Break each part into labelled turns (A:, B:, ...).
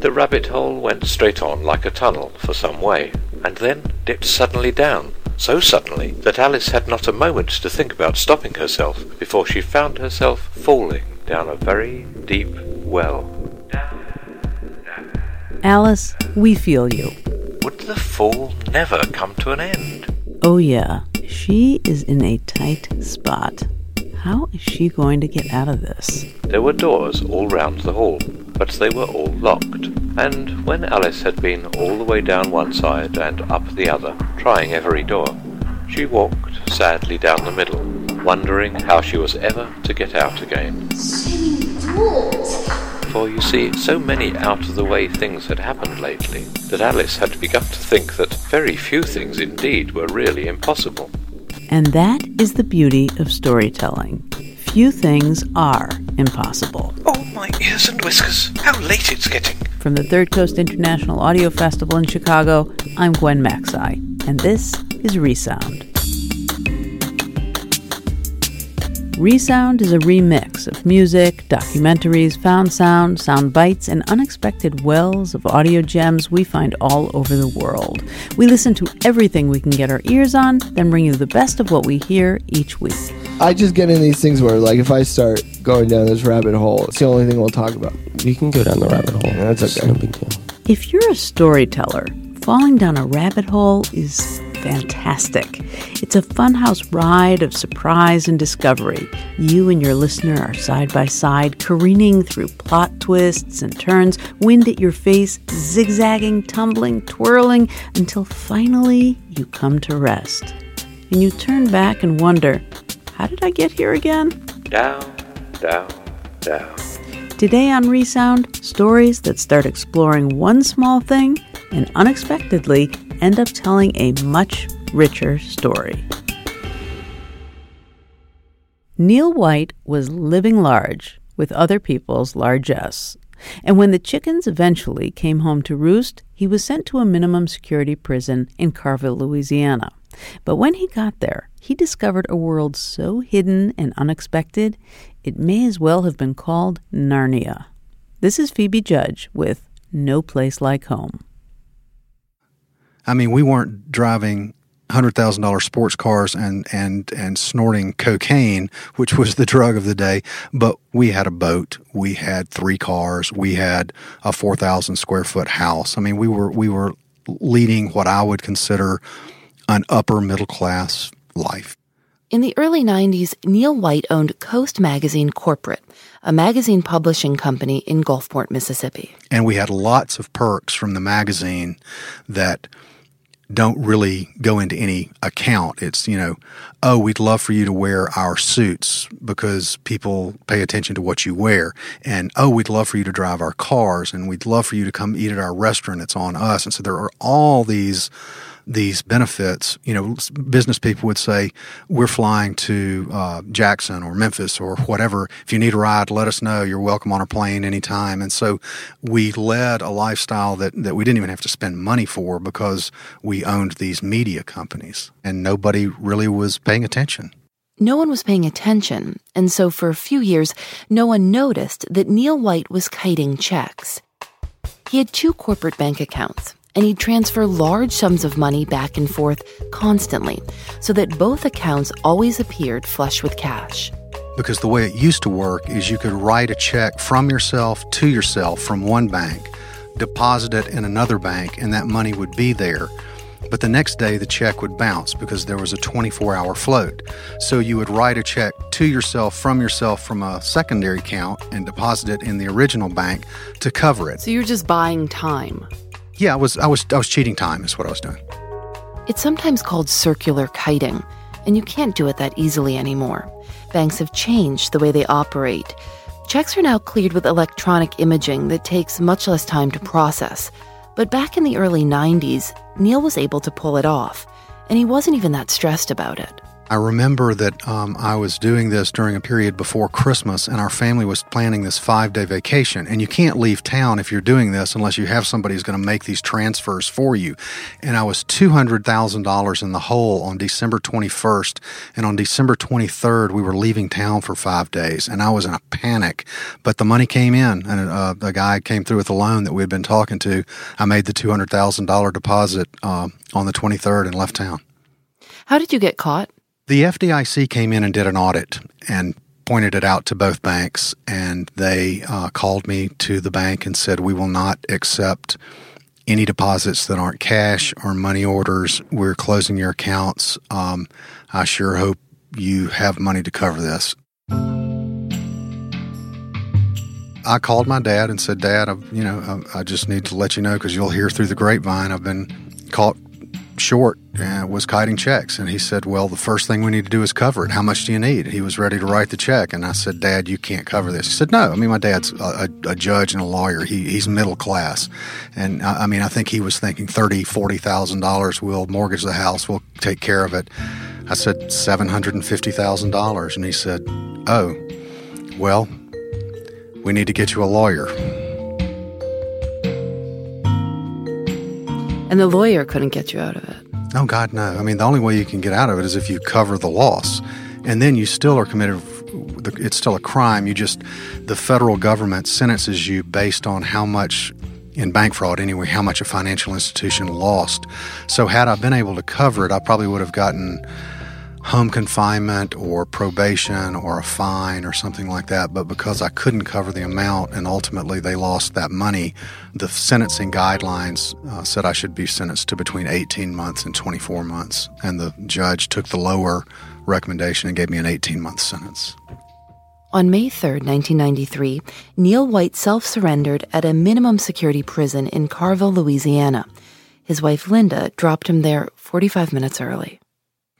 A: The rabbit hole went straight on like a tunnel for some way, and then dipped suddenly down, so suddenly that Alice had not a moment to think about stopping herself before she found herself falling down a very deep well.
B: Alice, we feel you.
A: Would the fall never come to an end?
B: Oh, yeah, she is in a tight spot. How is she going to get out of this?
A: There were doors all round the hall, but they were all locked, and when Alice had been all the way down one side and up the other, trying every door, she walked sadly down the middle, wondering how she was ever to get out again. For you see, so many out of the way things had happened lately that Alice had begun to think that very few things indeed were really impossible.
B: And that is the beauty of storytelling. Few things are impossible.
A: Oh, my ears and whiskers, how late it's getting!
B: From the Third Coast International Audio Festival in Chicago, I'm Gwen Macsai, and this is Resound. Resound is a remix of music, documentaries, found sound, sound bites, and unexpected wells of audio gems we find all over the world. We listen to everything we can get our ears on, then bring you the best of what we hear each week.
C: I just get in these things where, like, if I start going down this rabbit hole, it's the only thing we'll talk about.
D: You can go down the rabbit hole.
C: Yeah, that's
D: It's
C: okay.
D: No big deal.
B: If you're a storyteller, falling down a rabbit hole is fantastic. It's a funhouse ride of surprise and discovery. You and your listener are side by side, careening through plot twists and turns, wind at your face, zigzagging, tumbling, twirling, until finally you come to rest. And you turn back and wonder, how did I get here again?
A: Down, down, down.
B: Today on Resound, stories that start exploring one small thing and unexpectedly end up telling a much richer story. Neil White was living large with other people's largesse. And when the chickens eventually came home to roost, he was sent to a minimum security prison in Carville, Louisiana. But when he got there, he discovered a world so hidden and unexpected, it may as well have been called Narnia. This is Phoebe Judge with No Place Like Home.
E: I mean, we weren't driving hundred thousand dollar sports cars and and and snorting cocaine, which was the drug of the day. But we had a boat, we had three cars, we had a four thousand square foot house. I mean, we were we were leading what I would consider an upper middle class life.
F: In the early 90s, Neil White owned Coast Magazine Corporate, a magazine publishing company in Gulfport, Mississippi.
E: And we had lots of perks from the magazine that don't really go into any account. It's, you know, oh, we'd love for you to wear our suits because people pay attention to what you wear. And oh, we'd love for you to drive our cars and we'd love for you to come eat at our restaurant. It's on us. And so there are all these these benefits, you know, business people would say, we're flying to uh, Jackson or Memphis or whatever. If you need a ride, let us know. You're welcome on our plane anytime. And so we led a lifestyle that, that we didn't even have to spend money for because we owned these media companies and nobody really was paying attention.
F: No one was paying attention, and so for a few years, no one noticed that Neil White was kiting checks. He had two corporate bank accounts, and he'd transfer large sums of money back and forth constantly so that both accounts always appeared flush with cash.
E: because the way it used to work is you could write a check from yourself to yourself from one bank, deposit it in another bank, and that money would be there. But the next day, the check would bounce because there was a 24 hour float. So you would write a check to yourself from yourself from a secondary account and deposit it in the original bank to cover it.
F: So you're just buying time.
E: Yeah, I was, I was, I was cheating time, is what I was doing.
F: It's sometimes called circular kiting, and you can't do it that easily anymore. Banks have changed the way they operate. Checks are now cleared with electronic imaging that takes much less time to process. But back in the early 90s, Neil was able to pull it off, and he wasn't even that stressed about it.
E: I remember that um, I was doing this during a period before Christmas, and our family was planning this five day vacation. And you can't leave town if you're doing this unless you have somebody who's going to make these transfers for you. And I was $200,000 in the hole on December 21st. And on December 23rd, we were leaving town for five days, and I was in a panic. But the money came in, and uh, guy came through with a loan that we had been talking to. I made the $200,000 deposit uh, on the 23rd and left town.
F: How did you get caught?
E: The FDIC came in and did an audit and pointed it out to both banks, and they uh, called me to the bank and said, We will not accept any deposits that aren't cash or money orders. We're closing your accounts. Um, I sure hope you have money to cover this. I called my dad and said, Dad, I, you know, I, I just need to let you know because you'll hear through the grapevine I've been caught short and was kiting checks. And he said, Well, the first thing we need to do is cover it. How much do you need? He was ready to write the check. And I said, Dad, you can't cover this. He said, No. I mean, my dad's a, a, judge and a lawyer. He, he's middle class. And I, I mean, I think he was thinking thirty, forty thousand dollars. We'll mortgage the house. We'll take care of it. I said seven hundred and fifty thousand dollars. And he said, Oh, well, we need to get you a lawyer.
F: And the lawyer couldn't get you out of it.
E: Oh, God, no. I mean, the only way you can get out of it is if you cover the loss. And then you still are committed, it's still a crime. You just, the federal government sentences you based on how much, in bank fraud anyway, how much a financial institution lost. So, had I been able to cover it, I probably would have gotten home confinement or probation or a fine or something like that. But because I couldn't cover the amount and ultimately they lost that money, the sentencing guidelines uh, said I should be sentenced to between 18 months and 24 months. And the judge took the lower recommendation and gave me an 18 month sentence.
F: On May 3, 1993, Neil White self surrendered at a minimum security prison in Carville, Louisiana. His wife Linda dropped him there 45 minutes early.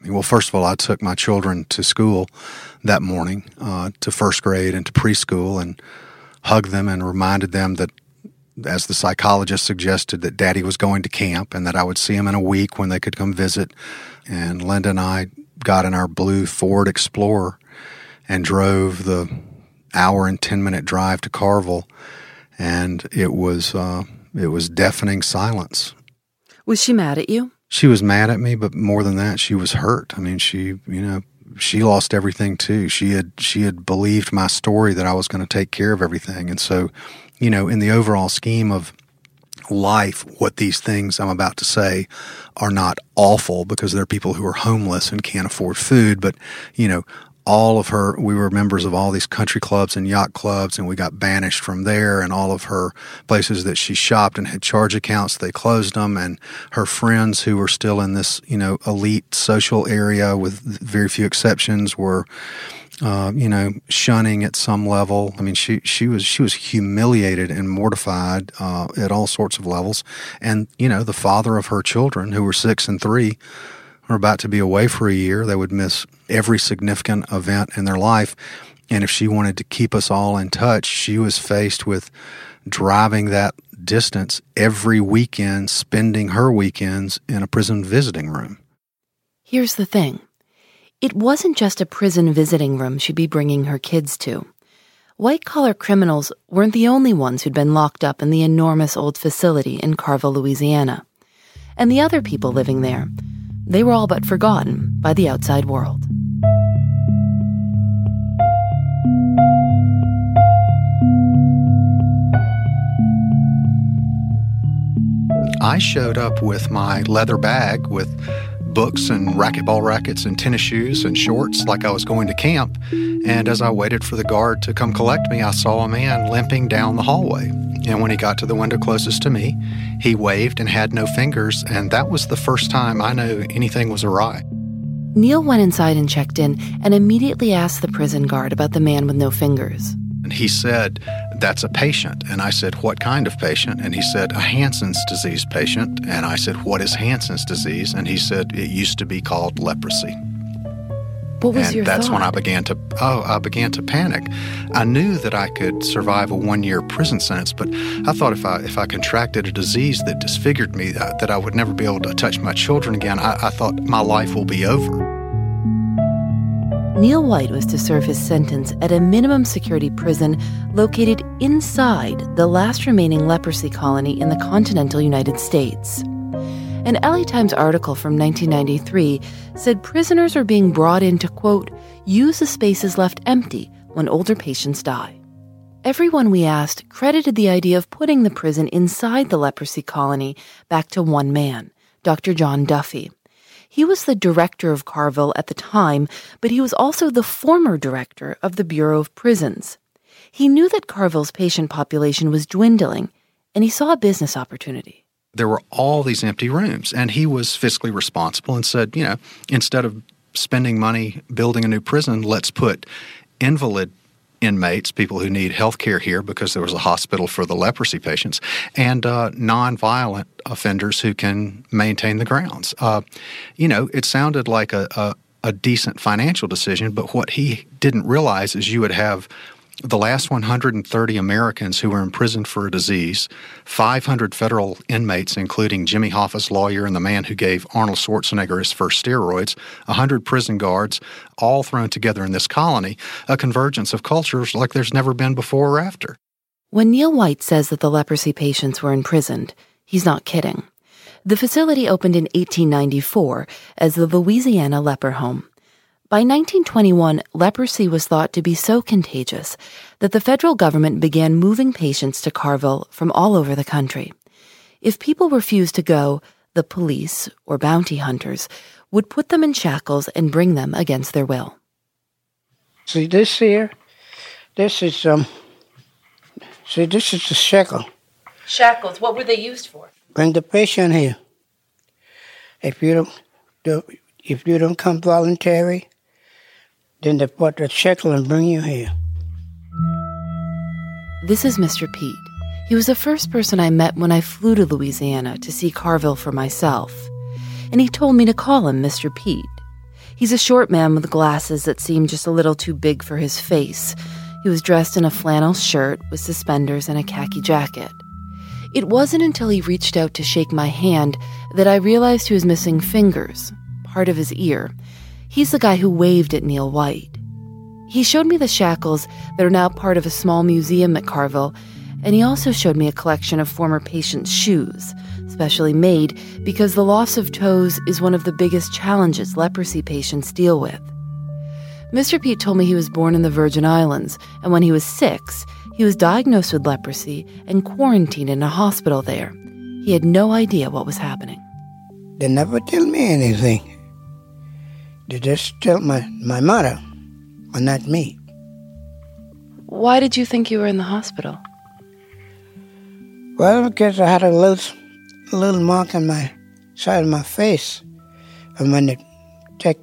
E: Well, first of all, I took my children to school that morning, uh, to first grade and to preschool, and hugged them and reminded them that, as the psychologist suggested, that Daddy was going to camp and that I would see him in a week when they could come visit. And Linda and I got in our blue Ford Explorer and drove the hour and ten minute drive to Carville, and it was uh, it was deafening silence.
F: Was she mad at you?
E: She was mad at me, but more than that, she was hurt. I mean, she, you know, she lost everything too. She had she had believed my story that I was going to take care of everything, and so, you know, in the overall scheme of life, what these things I'm about to say are not awful because there are people who are homeless and can't afford food, but you know, all of her we were members of all these country clubs and yacht clubs and we got banished from there and all of her places that she shopped and had charge accounts they closed them and her friends who were still in this you know elite social area with very few exceptions were uh, you know, shunning at some level. I mean, she she was she was humiliated and mortified uh, at all sorts of levels. And you know, the father of her children, who were six and three, were about to be away for a year. They would miss every significant event in their life. And if she wanted to keep us all in touch, she was faced with driving that distance every weekend, spending her weekends in a prison visiting room.
F: Here's the thing it wasn't just a prison visiting room she'd be bringing her kids to. White collar criminals weren't the only ones who'd been locked up in the enormous old facility in Carville, Louisiana. And the other people living there, they were all but forgotten by the outside world.
E: I showed up with my leather bag with books and racquetball rackets and tennis shoes and shorts like I was going to camp. And as I waited for the guard to come collect me, I saw a man limping down the hallway. And when he got to the window closest to me, he waved and had no fingers, and that was the first time I knew anything was awry.
F: Neil went inside and checked in and immediately asked the prison guard about the man with no fingers.
E: And he said, That's a patient. And I said, What kind of patient? And he said, A Hansen's disease patient. And I said, What is Hansen's disease? And he said, It used to be called leprosy.
F: What was
E: and
F: your
E: that's
F: thought?
E: when I began to oh I began to panic. I knew that I could survive a one year prison sentence, but I thought if I if I contracted a disease that disfigured me that, that I would never be able to touch my children again. I, I thought my life will be over.
F: Neil White was to serve his sentence at a minimum security prison located inside the last remaining leprosy colony in the continental United States. An LA Times article from 1993 said prisoners are being brought in to, quote, use the spaces left empty when older patients die. Everyone we asked credited the idea of putting the prison inside the leprosy colony back to one man, Dr. John Duffy. He was the director of Carville at the time, but he was also the former director of the Bureau of Prisons. He knew that Carville's patient population was dwindling, and he saw a business opportunity.
E: There were all these empty rooms, and he was fiscally responsible and said, you know, instead of spending money building a new prison, let's put invalid inmates, people who need health care here because there was a hospital for the leprosy patients, and uh, nonviolent offenders who can maintain the grounds. Uh, you know, it sounded like a, a, a decent financial decision, but what he didn't realize is you would have the last 130 Americans who were imprisoned for a disease, 500 federal inmates, including Jimmy Hoffa's lawyer and the man who gave Arnold Schwarzenegger his first steroids, 100 prison guards, all thrown together in this colony, a convergence of cultures like there's never been before or after.
F: When Neil White says that the leprosy patients were imprisoned, he's not kidding. The facility opened in 1894 as the Louisiana Leper Home. By 1921, leprosy was thought to be so contagious that the federal government began moving patients to Carville from all over the country. If people refused to go, the police, or bounty hunters, would put them in shackles and bring them against their will.
D: See this here? This is um. See, this is the shackle.
F: Shackles, what were they used for?
D: Bring the patient here. If you don't, do, if you don't come voluntary, then they put the shackle and bring you here.
F: This is Mr. Pete. He was the first person I met when I flew to Louisiana to see Carville for myself. And he told me to call him Mr. Pete. He's a short man with glasses that seem just a little too big for his face. He was dressed in a flannel shirt with suspenders and a khaki jacket. It wasn't until he reached out to shake my hand that I realized he was missing fingers, part of his ear. He's the guy who waved at Neil White. He showed me the shackles that are now part of a small museum at Carville, and he also showed me a collection of former patients' shoes, specially made because the loss of toes is one of the biggest challenges leprosy patients deal with. Mr. Pete told me he was born in the Virgin Islands, and when he was six, he was diagnosed with leprosy and quarantined in a hospital there. He had no idea what was happening.
D: They never tell me anything. They just tell my, my mother, but not me.
F: Why did you think you were in the hospital?
D: Well, because I had a little, a little mark on my side of my face, and when they take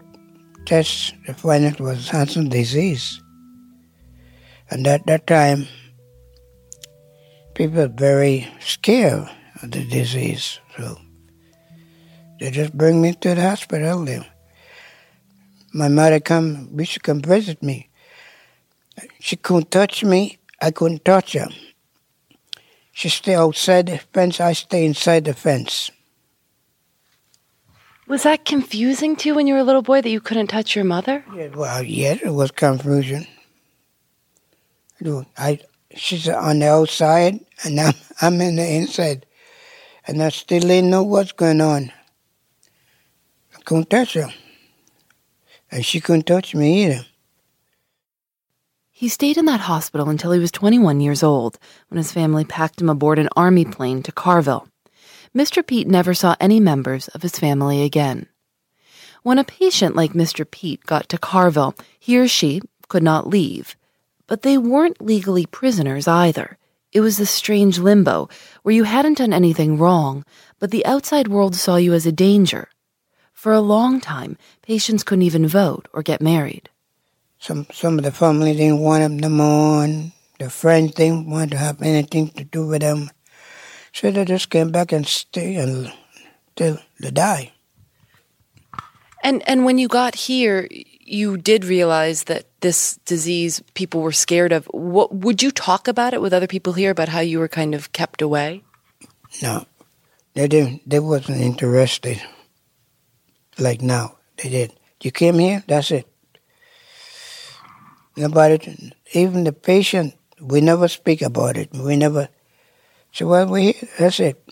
D: tests to find it was Hansen's disease, and at that time, people were very scared of the disease, so they just bring me to the hospital. They, my mother come, we should come visit me. She couldn't touch me. I couldn't touch her. She stay outside the fence. I stay inside the fence.
F: Was that confusing to you when you were a little boy that you couldn't touch your mother?
D: Yeah, well, yes, it was confusion. I, she's on the outside, and I'm, I'm in the inside, and I still didn't know what's going on. I couldn't touch her, and she couldn't touch me either.
F: He stayed in that hospital until he was 21 years old when his family packed him aboard an army plane to Carville. Mr. Pete never saw any members of his family again. When a patient like Mr. Pete got to Carville, he or she could not leave. But they weren't legally prisoners either. It was this strange limbo where you hadn't done anything wrong, but the outside world saw you as a danger. For a long time, patients couldn't even vote or get married.
D: Some some of the family didn't want them no more, and the friends didn't want to have anything to do with them. So they just came back and stay until they die.
F: And and when you got here, you did realize that this disease people were scared of. What would you talk about it with other people here about how you were kind of kept away?
D: No, they didn't. They wasn't interested. Like now, they did. You came here. That's it. Nobody, even the patient, we never speak about it. We never say, "Well, we here. That's it."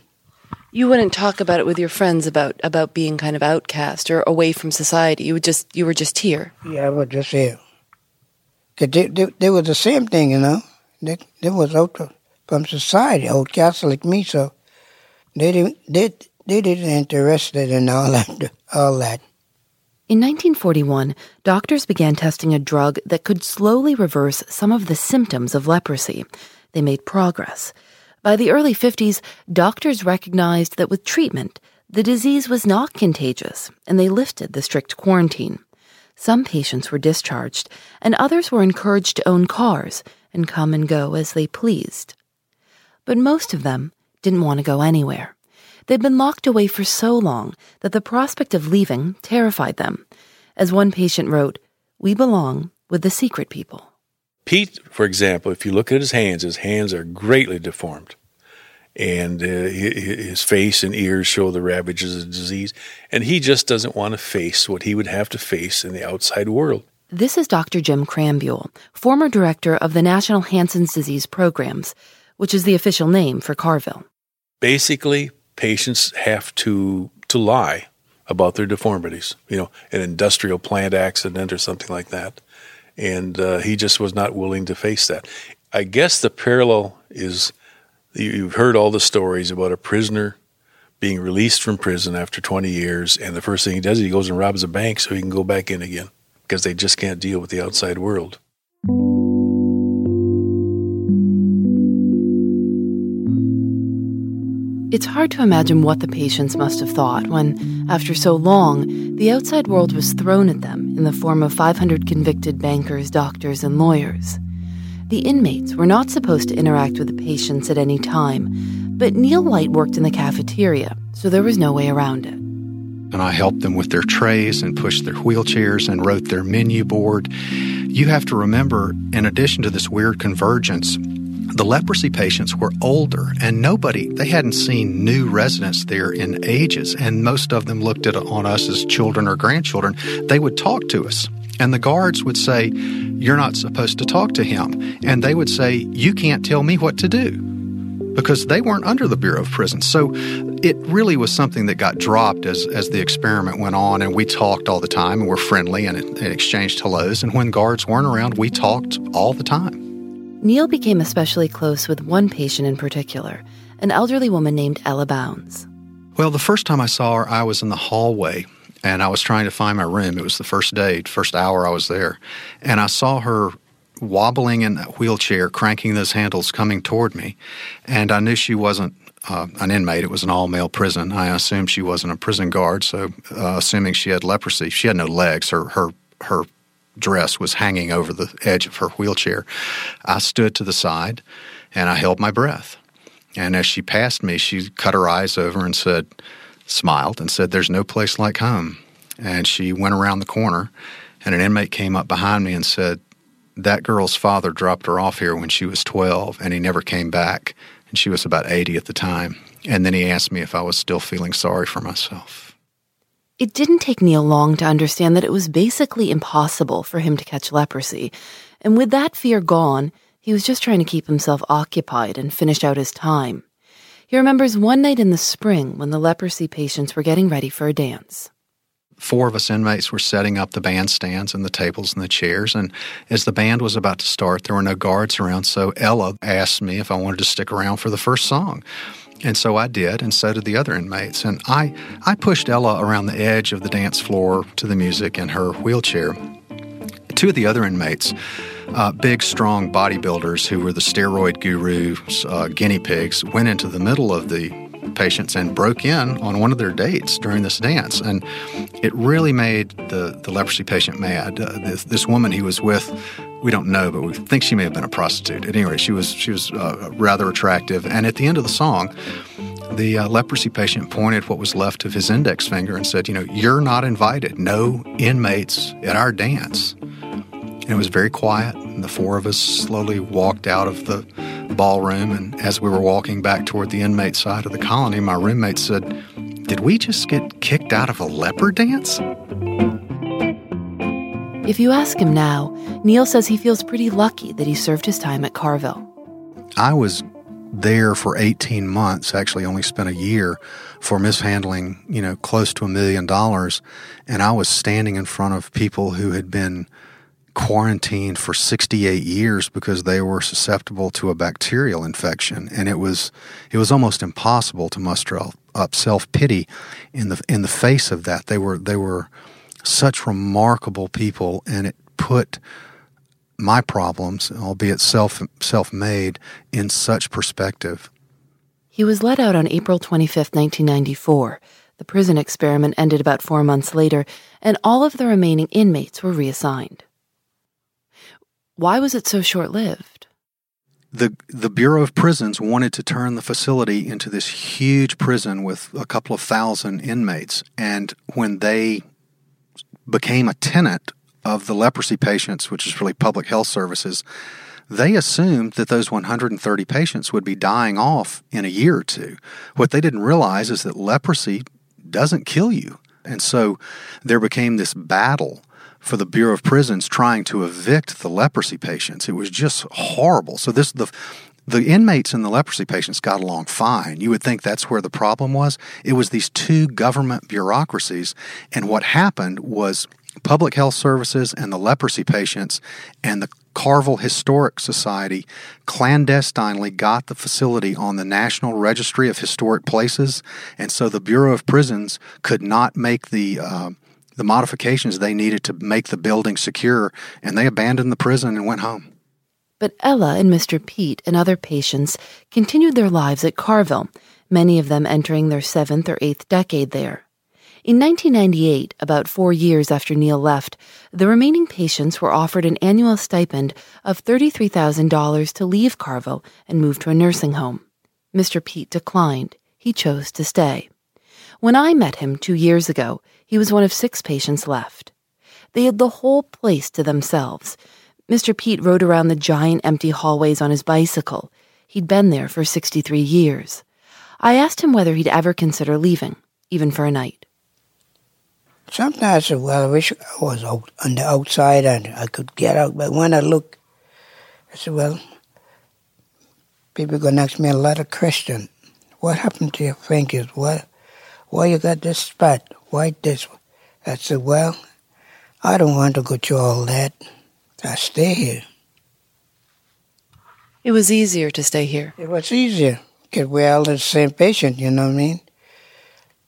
F: You wouldn't talk about it with your friends about about being kind of outcast or away from society. You would just you were just here.
D: Yeah, I was just here. Cause they, they, they was the same thing, you know. They they was out from society, outcast like me, so they didn't they they didn't interested in all that all that.
F: In 1941, doctors began testing a drug that could slowly reverse some of the symptoms of leprosy. They made progress. By the early 50s, doctors recognized that with treatment, the disease was not contagious, and they lifted the strict quarantine. Some patients were discharged, and others were encouraged to own cars and come and go as they pleased. But most of them didn't want to go anywhere. They'd been locked away for so long that the prospect of leaving terrified them. As one patient wrote, We belong with the secret people.
G: Pete, for example, if you look at his hands, his hands are greatly deformed. And uh, his face and ears show the ravages of the disease. And he just doesn't want to face what he would have to face in the outside world.
F: This is Dr. Jim Krahenbuhl, former director of the National Hansen's Disease Programs, which is the official name for Carville.
G: Basically, patients have to, to lie about their deformities, you know, an industrial plant accident or something like that and uh, he just was not willing to face that. I guess the parallel is you've heard all the stories about a prisoner being released from prison after 20 years, and the first thing he does is he goes and robs a bank so he can go back in again because they just can't deal with the outside world.
F: It's hard to imagine what the patients must have thought when, after so long, the outside world was thrown at them in the form of 500 convicted bankers, doctors, and lawyers. The inmates were not supposed to interact with the patients at any time, but Neil White worked in the cafeteria, so there was no way around it.
E: And I helped them with their trays and pushed their wheelchairs and wrote their menu board. You have to remember, in addition to this weird convergence, the leprosy patients were older and nobody they hadn't seen new residents there in ages and most of them looked at on us as children or grandchildren they would talk to us and the guards would say you're not supposed to talk to him and they would say you can't tell me what to do because they weren't under the Bureau of Prisons. So it really was something that got dropped as, as the experiment went on, and we talked all the time and we're friendly and, and exchanged hellos. And when guards weren't around, we talked all the time.
F: Neil became especially close with one patient in particular, an elderly woman named Ella Bounds.
E: Well, the first time I saw her, I was in the hallway and I was trying to find my room. It was the first day, first hour I was there. And I saw her wobbling in that wheelchair, cranking those handles, coming toward me. And I knew she wasn't uh, an inmate. It was an all male prison. I assumed she wasn't a prison guard, so uh, assuming she had leprosy, she had no legs. Her, her, her dress was hanging over the edge of her wheelchair. I stood to the side and I held my breath. And as she passed me, she cut her eyes over and said, smiled and said, There's no place like home. And she went around the corner, and an inmate came up behind me and said, That girl's father dropped her off here when she was 12, and he never came back. And she was about 80 at the time. And then he asked me if I was still feeling sorry for myself.
F: It didn't take Neil long to understand that it was basically impossible for him to catch leprosy, and with that fear gone, he was just trying to keep himself occupied and finish out his time. He remembers one night in the spring when the leprosy patients were getting ready for a dance.
E: Four of us inmates were setting up the bandstands and the tables and the chairs, and as the band was about to start, there were no guards around, so Ella asked me if I wanted to stick around for the first song. And so I did, and so did the other inmates. And I, I pushed Ella around the edge of the dance floor to the music in her wheelchair. Two of the other inmates, uh, big, strong bodybuilders who were the steroid gurus, uh, guinea pigs, went into the middle of the patients and broke in on one of their dates during this dance. And it really made the, the leprosy patient mad. Uh, this, this woman he was with, we don't know, but we think she may have been a prostitute. At any rate, she was, she was uh, rather attractive. And at the end of the song, the uh, leprosy patient pointed what was left of his index finger and said, You know, you're not invited. No inmates at our dance. And it was very quiet. And the four of us slowly walked out of the ballroom. And as we were walking back toward the inmate side of the colony, my roommate said, Did we just get kicked out of a leper dance?
F: If you ask him now, Neil says he feels pretty lucky that he served his time at Carville.
E: I was there for 18 months, actually only spent a year for mishandling, you know, close to a million dollars. And I was standing in front of people who had been quarantined for 68 years because they were susceptible to a bacterial infection. And it was it was almost impossible to muster up self-pity in the in the face of that. They were they were such remarkable people and it put my problems albeit self self-made in such perspective.
F: He was let out on April 25, 1994 the prison experiment ended about 4 months later and all of the remaining inmates were reassigned why was it so short lived?
E: The, the Bureau of Prisons wanted to turn the facility into this huge prison with a couple of thousand inmates. And when they became a tenant of the leprosy patients, which is really public health services, they assumed that those 130 patients would be dying off in a year or two. What they didn't realize is that leprosy doesn't kill you. And so there became this battle for the Bureau of Prisons trying to evict the leprosy patients. It was just horrible. So this the the inmates and the leprosy patients got along fine. You would think that's where the problem was. It was these two government bureaucracies, and what happened was public health services and the leprosy patients and the Carville Historic Society clandestinely got the facility on the National Registry of Historic Places, and so the Bureau of Prisons could not make the uh, the modifications they needed to make the building secure, and they abandoned the prison and went home.
F: But Ella and Mr. Pete and other patients continued their lives at Carville, many of them entering their seventh or eighth decade there. In 1998, about four years after Neil left, the remaining patients were offered an annual stipend of $33,000 to leave Carville and move to a nursing home. Mr. Pete declined. He chose to stay. When I met him two years ago, he was one of six patients left. They had the whole place to themselves. Mr. Pete rode around the giant empty hallways on his bicycle. He'd been there for 63 years. I asked him whether he'd ever consider leaving, even for a night.
D: Sometimes I said, well, I wish I was out on the outside and I could get out. But when I look, I said, well, people to ask me a lot of questions. What happened to your fingers? What, why you got this spot? Why this? I said, well, I don't want to go through all that. I stay here.
F: It was easier to stay here.
D: It was easier because we're all the same patient, you know what I mean?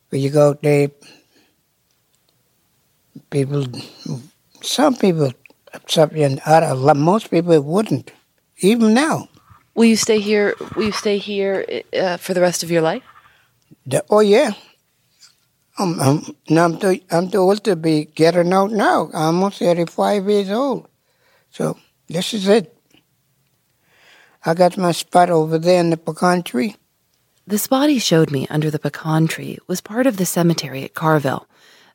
D: But you go there, people, some people, some, most people wouldn't, even now.
F: Will you stay here? Will you stay here uh, for the rest of your life?
D: The, oh yeah, I'm, I'm, I'm, too, I'm too old to be getting out now. I'm almost 35 years old. So this is it. I got my spot over there in the pecan tree.
F: The spot he showed me under the pecan tree was part of the cemetery at Carville.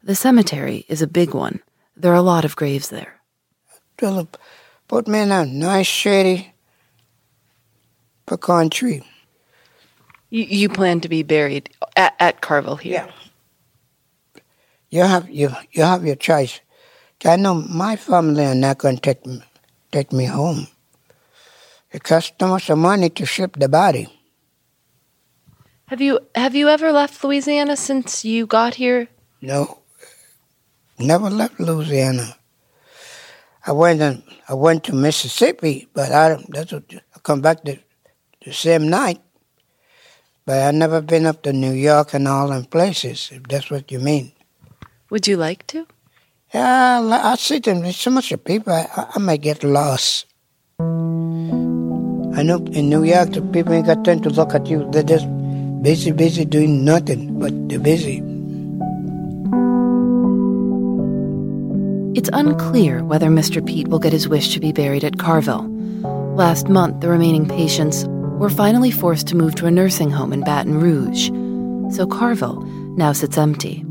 F: The cemetery is a big one. There are a lot of graves there.
D: Philip, put me in a nice shady pecan tree.
F: You, you plan to be buried at, at Carville here?
D: Yeah you have you you have your choice. I know my family are not going to take me, take me home. It costs too much money to ship the body.
F: Have you have you ever left Louisiana since you got here?
D: No, never left Louisiana. I went and I went to Mississippi, but I that's what, I come back the, the same night. But I never been up to New York and all them places, if that's what you mean.
F: Would you like to?
D: Yeah, I, I see them. There's so much of people, I, I might get lost. I know in New York, the people ain't got time to look at you. They're just busy, busy doing nothing, but they're busy.
F: It's unclear whether Mr. Pete will get his wish to be buried at Carville. Last month, the remaining patients were finally forced to move to a nursing home in Baton Rouge, so Carville now sits empty.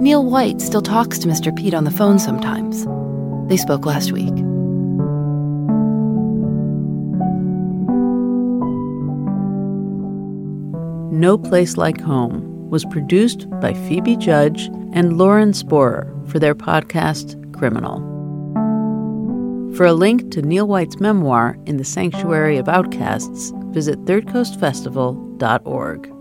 F: Neil White still talks to Mr. Pete on the phone sometimes. They spoke last week.
B: No Place Like Home was produced by Phoebe Judge and Lauren Spohrer for their podcast Criminal. For a link to Neil White's memoir in the Sanctuary of Outcasts, visit thirdcoastfestival.org.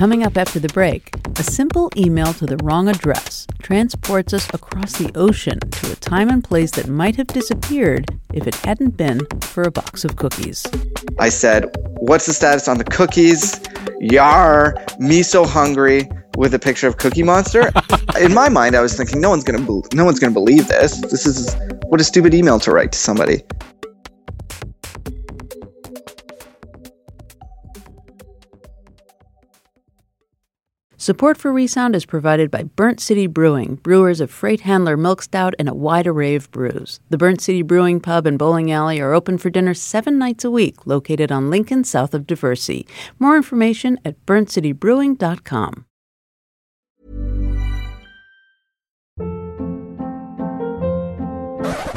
B: Coming up after the break, a simple email to the wrong address transports us across the ocean to a time and place that might have disappeared if it hadn't been for a box of cookies.
H: I said, What's the status on the cookies? Yar, me so hungry with a picture of Cookie Monster. In my mind, I was thinking, no one's gonna, be- no one's gonna believe this. This is what a stupid email to write to somebody.
B: Support for Resound is provided by Burnt City Brewing, brewers of Freight Handler Milk Stout and a wide array of brews. The Burnt City Brewing Pub and Bowling Alley are open for dinner seven nights a week, located on Lincoln, south of Diversey. More information at burntcitybrewing.com.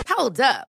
I: Hold up.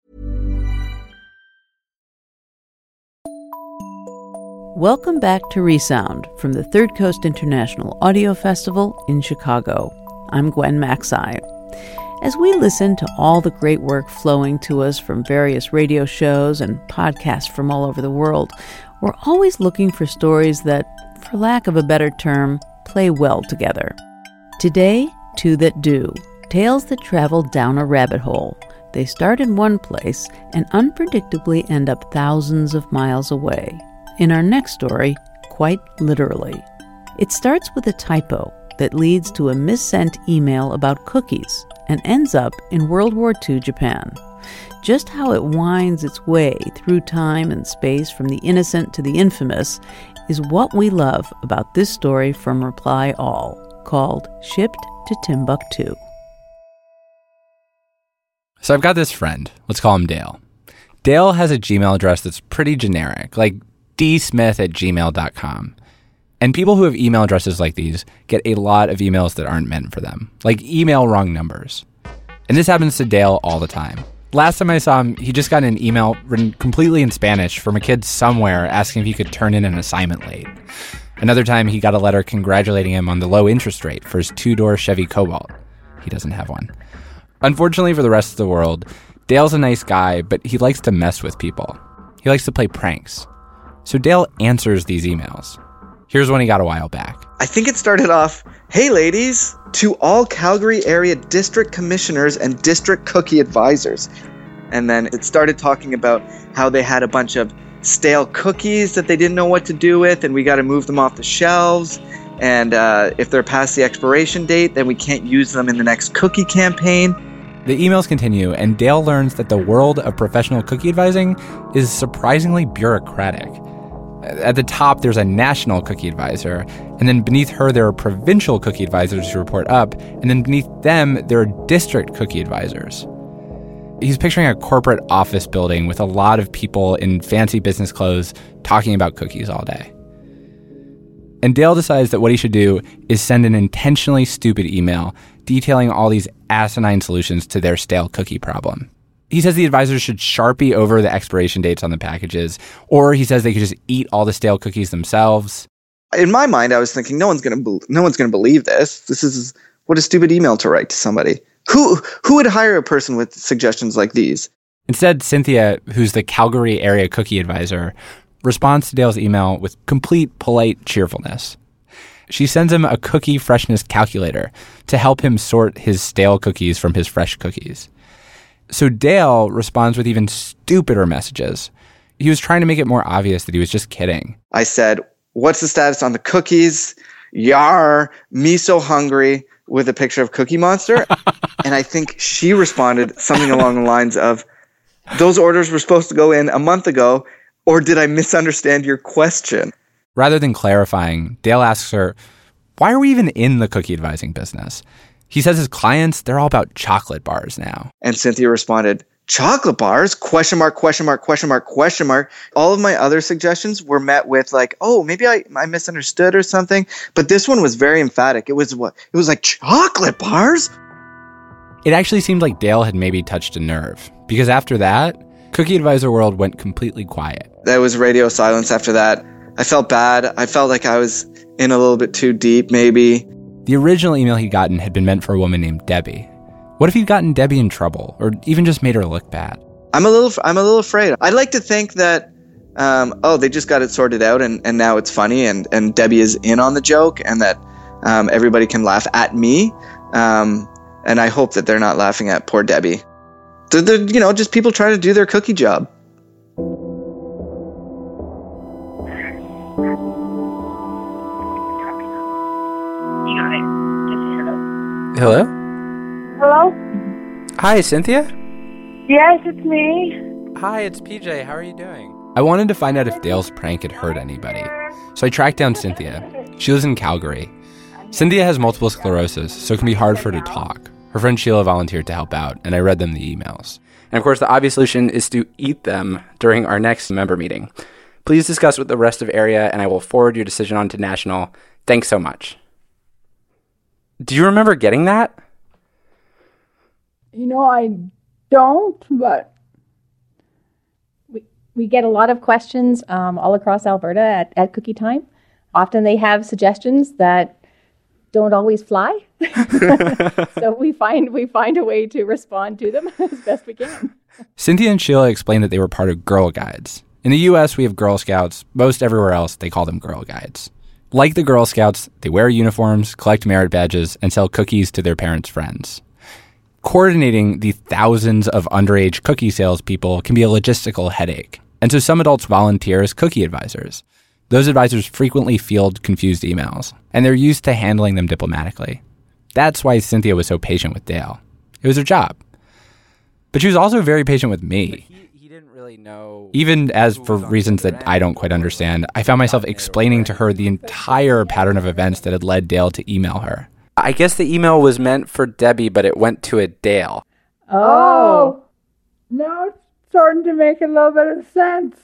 B: Welcome back to Resound from the Third Coast International Audio Festival in Chicago. I'm Gwen Macsai. As we listen to all the great work flowing to us from various radio shows and podcasts from all over the world, we're always looking for stories that, for lack of a better term, play well together. Today, Two That Do tales that travel down a rabbit hole. They start in one place and unpredictably end up thousands of miles away. In our next story, quite literally. It starts with a typo that leads to a missent email about cookies and ends up in World War II Japan. Just how it winds its way through time and space from the innocent to the infamous is what we love about this story from Reply All, called Shipped to Timbuktu.
J: So I've got this friend. Let's call him Dale. Dale has a Gmail address that's pretty generic, like dsmith at gmail.com. And people who have email addresses like these get a lot of emails that aren't meant for them, like email wrong numbers. And this happens to Dale all the time. Last time I saw him, he just got an email written completely in Spanish from a kid somewhere asking if he could turn in an assignment late. Another time, he got a letter congratulating him on the low interest rate for his two door Chevy Cobalt. He doesn't have one. Unfortunately for the rest of the world, Dale's a nice guy, but he likes to mess with people. He likes to play pranks. So Dale answers these emails. Here's one he got a while back.
H: I think it started off Hey, ladies, to all Calgary area district commissioners and district cookie advisors. And then it started talking about how they had a bunch of stale cookies that they didn't know what to do with, and we got to move them off the shelves. And uh, if they're past the expiration date, then we can't use them in the next cookie campaign.
J: The emails continue, and Dale learns that the world of professional cookie advising is surprisingly bureaucratic. At the top, there's a national cookie advisor, and then beneath her, there are provincial cookie advisors who report up, and then beneath them, there are district cookie advisors. He's picturing a corporate office building with a lot of people in fancy business clothes talking about cookies all day. And Dale decides that what he should do is send an intentionally stupid email detailing all these asinine solutions to their stale cookie problem. He says the advisors should sharpie over the expiration dates on the packages, or he says they could just eat all the stale cookies themselves.
H: In my mind, I was thinking, no one's gonna, be- no one's gonna believe this. This is what a stupid email to write to somebody. Who, who would hire a person with suggestions like these?
J: Instead, Cynthia, who's the Calgary area cookie advisor, responds to Dale's email with complete polite cheerfulness. She sends him a cookie freshness calculator to help him sort his stale cookies from his fresh cookies. So Dale responds with even stupider messages. He was trying to make it more obvious that he was just kidding.
H: I said, What's the status on the cookies? Yar, me so hungry with a picture of Cookie Monster. and I think she responded something along the lines of, Those orders were supposed to go in a month ago, or did I misunderstand your question?
J: Rather than clarifying, Dale asks her, Why are we even in the cookie advising business? He says his clients, they're all about chocolate bars now.
H: And Cynthia responded, chocolate bars? Question mark question mark question mark question mark. All of my other suggestions were met with like oh maybe i, I misunderstood or something but this one was very emphatic. It was what it was like chocolate bars?
J: It actually seemed like Dale had maybe touched a nerve, because after that, Cookie Advisor World went completely quiet.
H: there was radio silence after that. I felt bad. I felt like i was in a little bit too deep maybe
J: The original email he'd gotten had been meant for a woman named Debbie. What if he'd gotten Debbie in trouble, or even just made her look bad?
H: i'm a little i'm a little afraid i'd like to think that um, oh they just got it sorted out and, and now it's funny and, and debbie is in on the joke and that um, everybody can laugh at me um, and i hope that they're not laughing at poor debbie they're, they're, you know just people trying to do their cookie job
J: Hi, Cynthia?
K: Yes, it's me.
J: Hi, it's PJ. How are you doing? I wanted to find out if Dale's prank had hurt anybody. So I tracked down Cynthia. She lives in Calgary. Cynthia has multiple sclerosis, so it can be hard for her to talk. Her friend Sheila volunteered to help out, and I read them the emails. And of course, the obvious solution is to eat them during our next member meeting. Please discuss with the rest of area, and I will forward your decision on to National. Thanks so much. Do you remember getting that?
K: You know, I don't, but
L: We get a lot of questions um, all across Alberta at, at Cookie Time. Often they have suggestions that don't always fly. so we find we find a way to respond to them as best we can.
J: Cynthia and Sheila explained that they were part of Girl Guides. In the US, we have Girl Scouts. Most everywhere else, they call them Girl Guides. Like the Girl Scouts, they wear uniforms, collect merit badges, and sell cookies to their parents' friends. Coordinating the thousands of underage cookie salespeople can be a logistical headache. And so some adults volunteer as cookie advisors. Those advisors frequently field confused emails, and they're used to handling them diplomatically. That's why Cynthia was so patient with Dale. It was her job. But she was also very patient with me. He didn't really know. Even as for reasons that I don't quite understand, I found myself explaining to her the entire pattern of events that had led Dale to email her. I guess the email was meant for Debbie, but it went to a Dale.
K: Oh. oh, now it's starting to make a little bit of sense.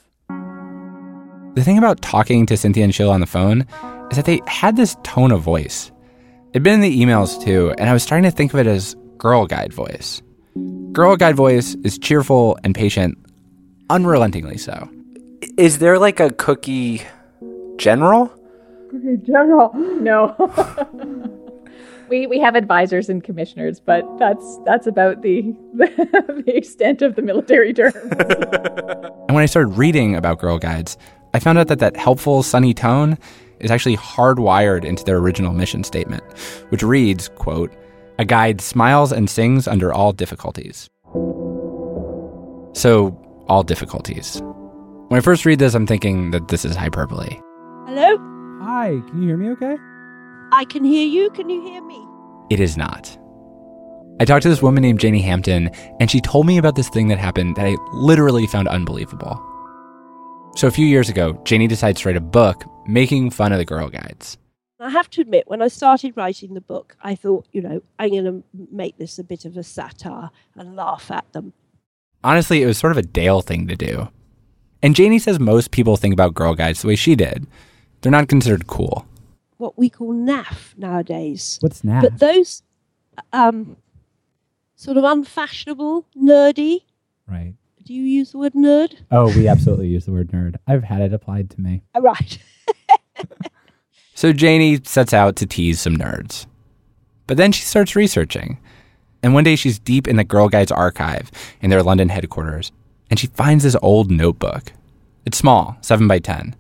J: The thing about talking to Cynthia and Sheila on the phone is that they had this tone of voice. It'd been in the emails too, and I was starting to think of it as girl guide voice. Girl guide voice is cheerful and patient, unrelentingly so. Is there like a cookie general?
K: Cookie General.
L: No. we we have advisors and commissioners, but that's that's about the the extent of the military term.
J: And when I started reading about Girl Guides, I found out that that helpful, sunny tone is actually hardwired into their original mission statement, which reads, quote, a guide smiles and sings under all difficulties. So, all difficulties. When I first read this, I'm thinking that this is hyperbole.
M: Hello?
J: Hi, can you hear me okay?
M: I can hear you. Can you hear me?
J: It is not. I talked to this woman named Janie Hampton, and she told me about this thing that happened that I literally found unbelievable. So a few years ago, Janie decides to write a book making fun of the Girl Guides.
M: I have to admit, when I started writing the book, I thought, you know, I'm going to make this a bit of a satire and laugh at them.
J: Honestly, it was sort of a Dale thing to do. And Janie says most people think about Girl Guides the way she did. They're not considered cool.
M: What we call naff nowadays.
J: What's naff?
M: But those um, sort of unfashionable, nerdy.
N: Right.
M: Do you use the word nerd?
N: Oh, we absolutely use the word nerd. I've had it applied to me.
M: Uh, Right.
J: So Janie sets out to tease some nerds. But then she starts researching. And one day she's deep in the Girl Guides archive in their London headquarters, and she finds this old notebook. It's small, 7 by 10.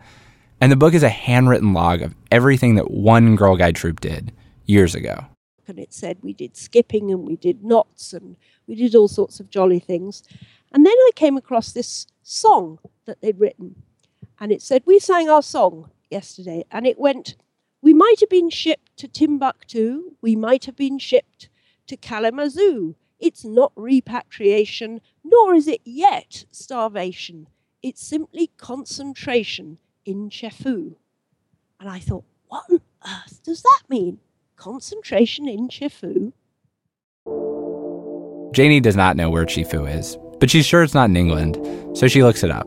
J: And the book is a handwritten log of everything that one Girl Guide troop did years ago.
M: and it said we did skipping and we did knots and we did all sorts of jolly things. And then I came across this song that they'd written. And it said, We sang our song yesterday. And it went, We might have been shipped to Timbuktu. We might have been shipped to Kalamazoo. It's not repatriation, nor is it yet starvation. It's simply concentration in Chefu. And I thought, What on earth does that mean? Concentration in Chefu?
J: Janie does not know where Chifu is, but she's sure it's not in England, so she looks it up.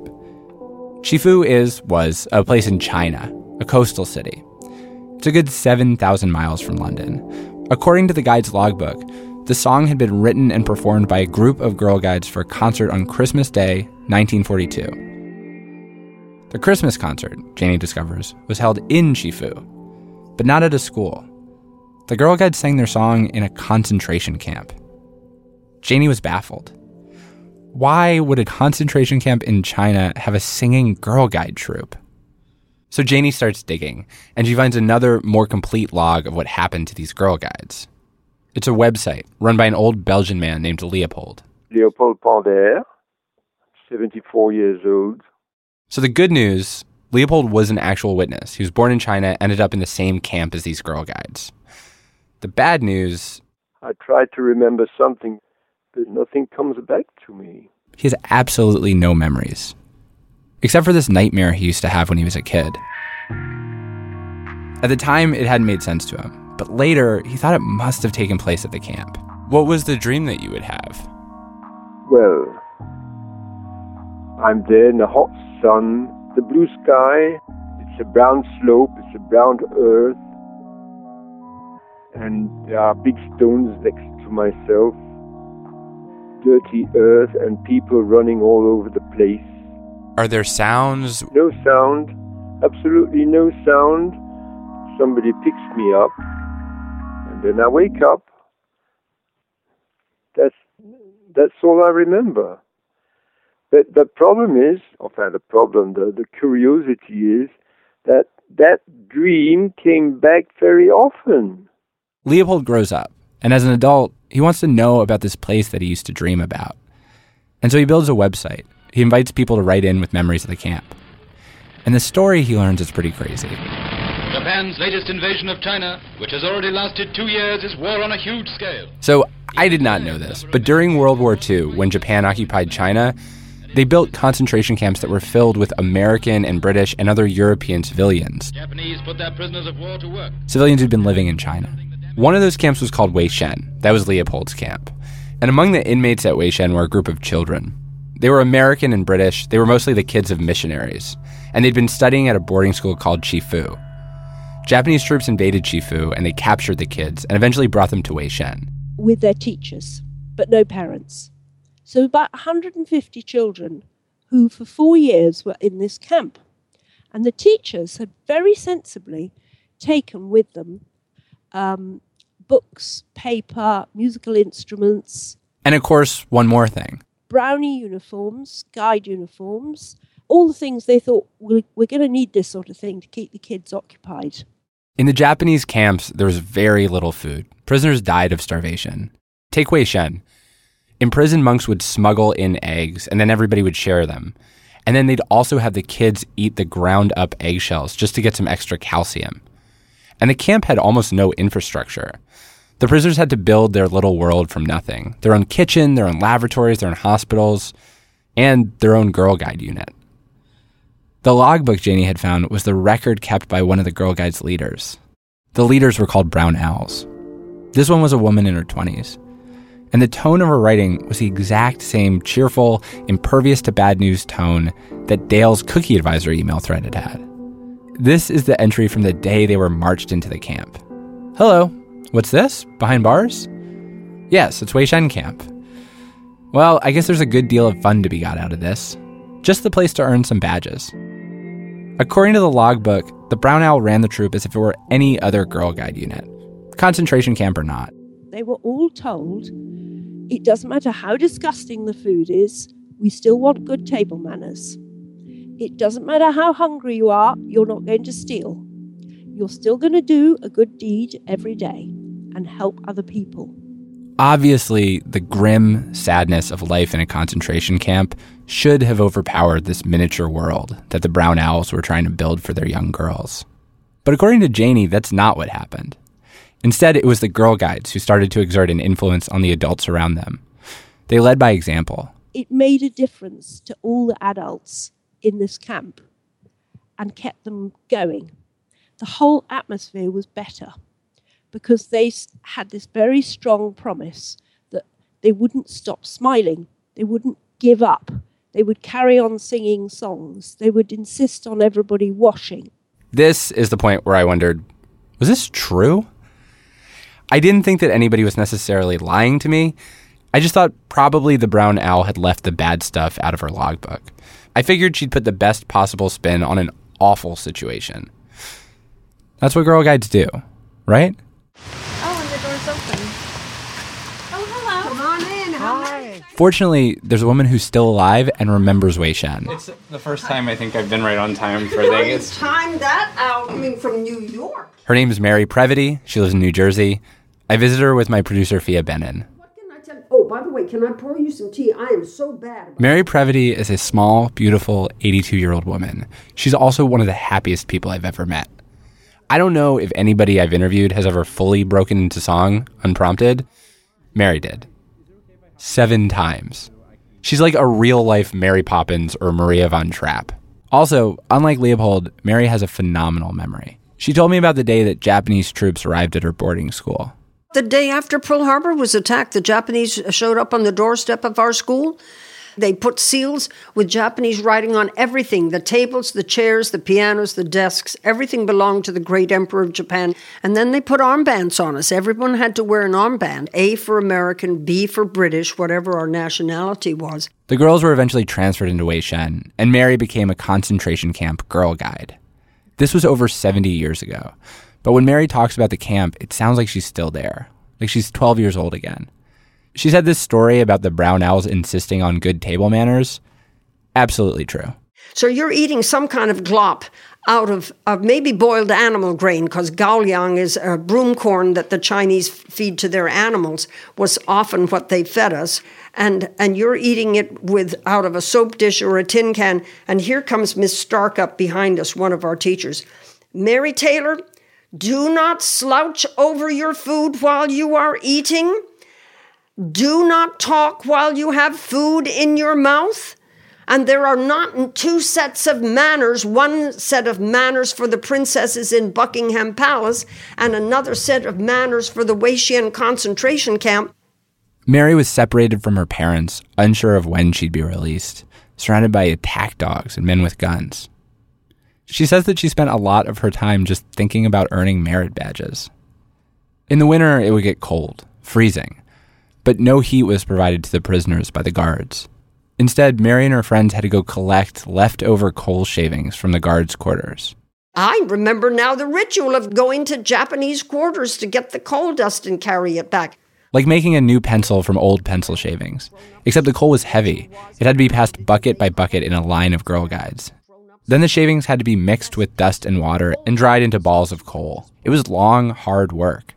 J: Chifu is, was, a place in China, a coastal city. It's a good 7,000 miles from London. According to the guide's logbook, the song had been written and performed by a group of Girl Guides for a concert on Christmas Day, 1942. The Christmas concert, Janie discovers, was held in Chifu, but not at a school. The Girl Guides sang their song in a concentration camp. Janie was baffled. Why would a concentration camp in China have a singing Girl Guide troupe? So Janie starts digging, and she finds another, more complete log of what happened to these Girl Guides. It's a website run by an old Belgian man named Leopold.
O: Leopold Pander, 74 years old.
J: So the good news Leopold was an actual witness. He was born in China, ended up in the same camp as these Girl Guides. The bad news
O: I tried to remember something, but nothing comes back to me.
J: he has absolutely no memories, except for this nightmare he used to have when he was a kid. At the time, it hadn't made sense to him, but later, he thought it must have taken place at the camp. What was the dream that you would have?
O: Well, I'm there in the hot sun, the blue sky, it's a brown slope, it's a brown earth, and there are big stones next to myself, dirty earth, and people running all over the place.
J: Are there sounds?
O: No sound, absolutely no sound. Somebody picks me up, and then I wake up. That's that's all I remember. But the problem is, or enfin, the problem, the, the curiosity is that that dream came back very often.
J: Leopold grows up, and as an adult, he wants to know about this place that he used to dream about. And so he builds a website. He invites people to write in with memories of the camp. And the story he learns is pretty crazy.
P: Japan's latest invasion of China, which has already lasted two years, is war on a huge scale.
J: So I did not know this, but during World War II, when Japan occupied China, they built concentration camps that were filled with American and British and other European civilians.
P: Japanese put their prisoners of war to work.
J: Civilians who'd been living in China. One of those camps was called Wei Shen. That was Leopold's camp. And among the inmates at Wei Shen were a group of children. They were American and British. They were mostly the kids of missionaries. And they'd been studying at a boarding school called Chifu. Japanese troops invaded Chifu and they captured the kids and eventually brought them to Wei Shen.
M: with their teachers, but no parents. So about 150 children who for four years were in this camp. And the teachers had very sensibly taken with them um, books, paper, musical instruments,
J: And of course, one more thing.
M: brownie uniforms, guide uniforms, all the things they thought we're, we're going to need this sort of thing to keep the kids occupied.
J: In the Japanese camps, there was very little food. Prisoners died of starvation. Take Wei Shen. Imprisoned monks would smuggle in eggs, and then everybody would share them. And then they'd also have the kids eat the ground up eggshells just to get some extra calcium. And the camp had almost no infrastructure. The prisoners had to build their little world from nothing their own kitchen, their own laboratories, their own hospitals, and their own Girl Guide unit. The logbook Janie had found was the record kept by one of the Girl Guide's leaders. The leaders were called Brown Owls. This one was a woman in her 20s. And the tone of her writing was the exact same cheerful, impervious to bad news tone that Dale's cookie advisor email thread had had. This is the entry from the day they were marched into the camp. Hello, what's this? Behind bars? Yes, it's Wei Shen Camp. Well, I guess there's a good deal of fun to be got out of this. Just the place to earn some badges. According to the logbook, the Brown Owl ran the troop as if it were any other Girl Guide unit, concentration camp or not.
M: They were all told it doesn't matter how disgusting the food is, we still want good table manners. It doesn't matter how hungry you are, you're not going to steal. You're still going to do a good deed every day and help other people.
J: Obviously, the grim sadness of life in a concentration camp should have overpowered this miniature world that the brown owls were trying to build for their young girls. But according to Janie, that's not what happened. Instead, it was the Girl Guides who started to exert an influence on the adults around them. They led by example.
M: It made a difference to all the adults in this camp and kept them going. The whole atmosphere was better because they had this very strong promise that they wouldn't stop smiling, they wouldn't give up, they would carry on singing songs, they would insist on everybody washing.
J: This is the point where I wondered was this true? I didn't think that anybody was necessarily lying to me. I just thought probably the brown owl had left the bad stuff out of her logbook. I figured she'd put the best possible spin on an awful situation. That's what Girl Guides do, right?
Q: Oh, and the door's open. Oh, hello. Come on in. Hi.
J: Fortunately, there's a woman who's still alive and remembers Wei Shen.
R: It's the first time I think I've been right on time for things.
Q: you timed that out coming from New York.
J: Her name is Mary Previte. She lives in New Jersey. I visit her with my producer, Phia Bennin.
Q: Oh, by the way, can I pour you some tea? I am so bad.
J: Mary Previte is a small, beautiful 82 year old woman. She's also one of the happiest people I've ever met. I don't know if anybody I've interviewed has ever fully broken into song unprompted. Mary did. Seven times. She's like a real life Mary Poppins or Maria von Trapp. Also, unlike Leopold, Mary has a phenomenal memory. She told me about the day that Japanese troops arrived at her boarding school.
Q: The day after Pearl Harbor was attacked, the Japanese showed up on the doorstep of our school. They put seals with Japanese writing on everything the tables, the chairs, the pianos, the desks. Everything belonged to the great emperor of Japan. And then they put armbands on us. Everyone had to wear an armband A for American, B for British, whatever our nationality was.
J: The girls were eventually transferred into Wei Shen, and Mary became a concentration camp girl guide. This was over 70 years ago. But when Mary talks about the camp, it sounds like she's still there, like she's 12 years old again. She said this story about the brown owls insisting on good table manners. Absolutely true.
Q: So you're eating some kind of glop out of, of maybe boiled animal grain, because gaoliang is a broom corn that the Chinese feed to their animals, was often what they fed us. And, and you're eating it with out of a soap dish or a tin can. And here comes Miss Stark up behind us, one of our teachers. Mary Taylor, do not slouch over your food while you are eating. Do not talk while you have food in your mouth. And there are not two sets of manners one set of manners for the princesses in Buckingham Palace, and another set of manners for the Weixian concentration camp.
J: Mary was separated from her parents, unsure of when she'd be released, surrounded by attack dogs and men with guns. She says that she spent a lot of her time just thinking about earning merit badges. In the winter, it would get cold, freezing, but no heat was provided to the prisoners by the guards. Instead, Mary and her friends had to go collect leftover coal shavings from the guards' quarters.
Q: I remember now the ritual of going to Japanese quarters to get the coal dust and carry it back.
J: Like making a new pencil from old pencil shavings, except the coal was heavy. It had to be passed bucket by bucket in a line of girl guides. Then the shavings had to be mixed with dust and water and dried into balls of coal. It was long, hard work.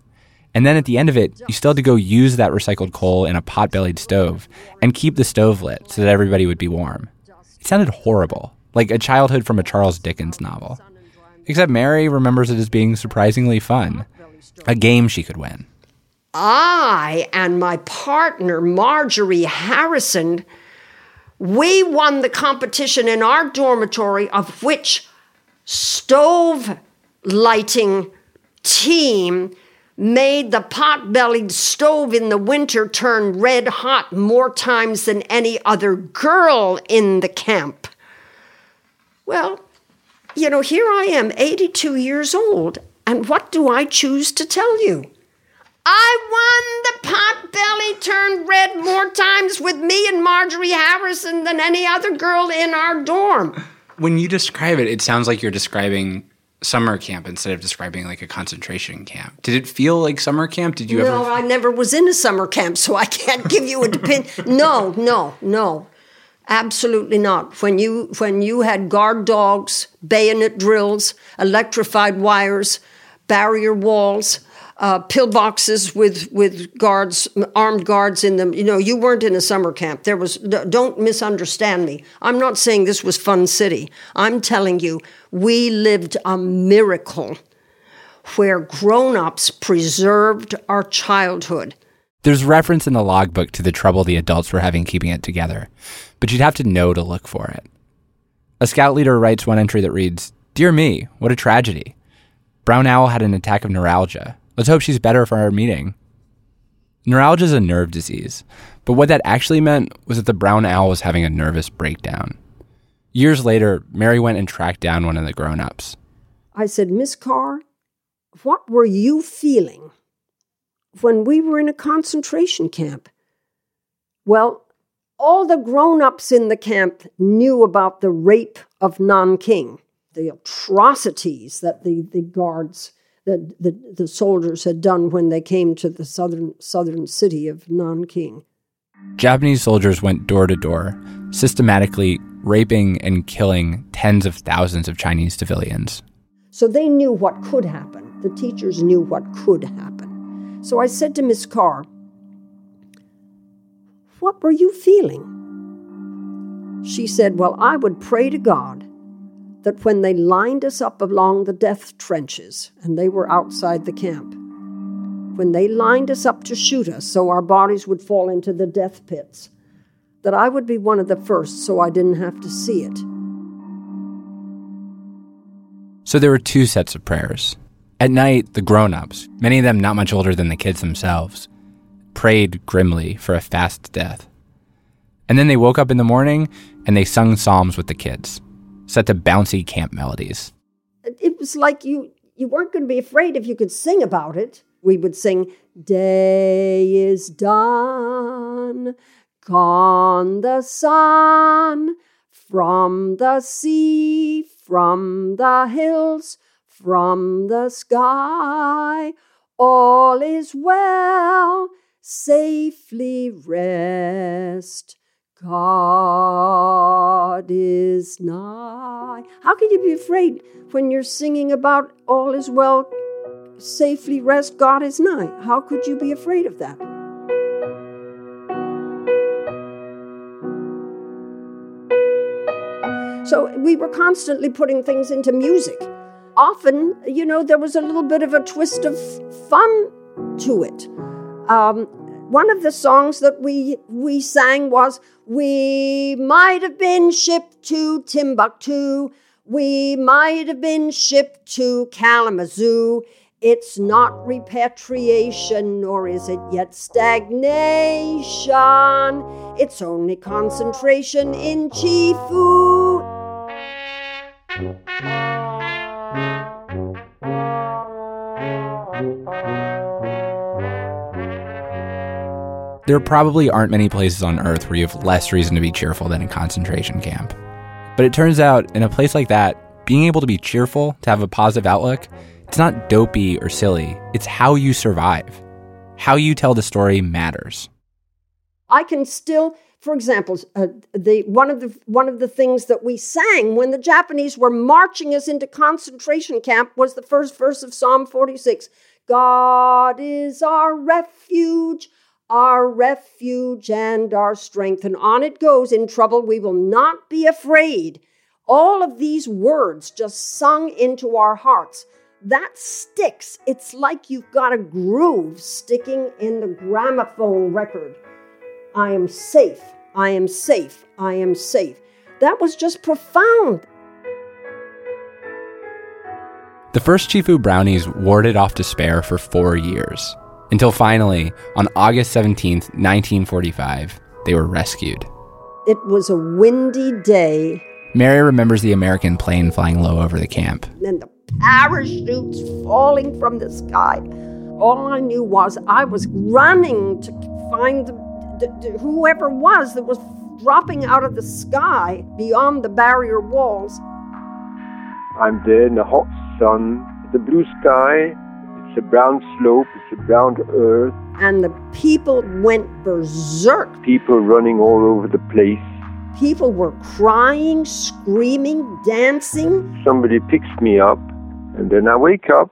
J: And then at the end of it, you still had to go use that recycled coal in a pot bellied stove and keep the stove lit so that everybody would be warm. It sounded horrible, like a childhood from a Charles Dickens novel. Except Mary remembers it as being surprisingly fun a game she could win.
Q: I and my partner, Marjorie Harrison, We won the competition in our dormitory of which stove lighting team made the pot bellied stove in the winter turn red hot more times than any other girl in the camp. Well, you know, here I am, 82 years old, and what do I choose to tell you? I won the pot belly turned red more times with me and Marjorie Harrison than any other girl in our dorm.
J: When you describe it, it sounds like you're describing summer camp instead of describing like a concentration camp. Did it feel like summer camp? Did you
Q: no,
J: ever?
Q: I never was in a summer camp, so I can't give you a opinion. no, no, no. Absolutely not. When you when you had guard dogs, bayonet drills, electrified wires, barrier walls, uh, pillboxes with with guards, armed guards in them. You know, you weren't in a summer camp. There was. Don't misunderstand me. I'm not saying this was fun city. I'm telling you, we lived a miracle where grown-ups preserved our childhood.
J: There's reference in the logbook to the trouble the adults were having keeping it together, but you'd have to know to look for it. A scout leader writes one entry that reads Dear me, what a tragedy. Brown Owl had an attack of neuralgia. Let's hope she's better for our meeting. Neuralgia is a nerve disease, but what that actually meant was that the brown owl was having a nervous breakdown. Years later, Mary went and tracked down one of the grown ups.
Q: I said, Miss Carr, what were you feeling when we were in a concentration camp? Well, all the grown ups in the camp knew about the rape of Nanking, the atrocities that the, the guards, that the, the soldiers had done when they came to the southern, southern city of Nanking.
J: Japanese soldiers went door to door, systematically raping and killing tens of thousands of Chinese civilians.
Q: So they knew what could happen. The teachers knew what could happen. So I said to Miss Carr, What were you feeling? She said, Well, I would pray to God that when they lined us up along the death trenches and they were outside the camp, when they lined us up to shoot us so our bodies would fall into the death pits, that I would be one of the first so I didn't have to see it.
J: So there were two sets of prayers. At night, the grown ups, many of them not much older than the kids themselves, prayed grimly for a fast death. And then they woke up in the morning and they sung psalms with the kids, set to bouncy camp melodies.
Q: It was like you, you weren't going to be afraid if you could sing about it. We would sing, Day is done, gone the sun, from the sea, from the hills, from the sky, all is well, safely rest. God is nigh. How can you be afraid when you're singing about all is well, safely rest, God is nigh? How could you be afraid of that? So we were constantly putting things into music. Often, you know, there was a little bit of a twist of fun to it. Um, one of the songs that we we sang was "We might have been shipped to Timbuktu, we might have been shipped to Kalamazoo." It's not repatriation, nor is it yet stagnation. It's only concentration in Chifu.
J: There probably aren't many places on Earth where you have less reason to be cheerful than a concentration camp. But it turns out, in a place like that, being able to be cheerful, to have a positive outlook, it's not dopey or silly. It's how you survive. How you tell the story matters.
Q: I can still, for example, uh, the one of the one of the things that we sang when the Japanese were marching us into concentration camp was the first verse of Psalm 46. God is our refuge, our refuge and our strength. And on it goes in trouble, we will not be afraid. All of these words just sung into our hearts. That sticks. It's like you've got a groove sticking in the gramophone record. I am safe. I am safe. I am safe. That was just profound.
S: The first Chifu brownies warded off despair for four years, until finally, on August 17th, 1945, they were rescued.
Q: It was a windy day,
S: Mary remembers the American plane flying low over the camp.
Q: and the parachutes falling from the sky. All I knew was I was running to find the, the, the- whoever it was that was dropping out of the sky beyond the barrier walls.
O: I'm there in the hot sun, the blue sky, it's a brown slope, it's a brown earth,
Q: And the people went berserk.
O: people running all over the place.
Q: People were crying, screaming, dancing.
O: Somebody picks me up, and then I wake up.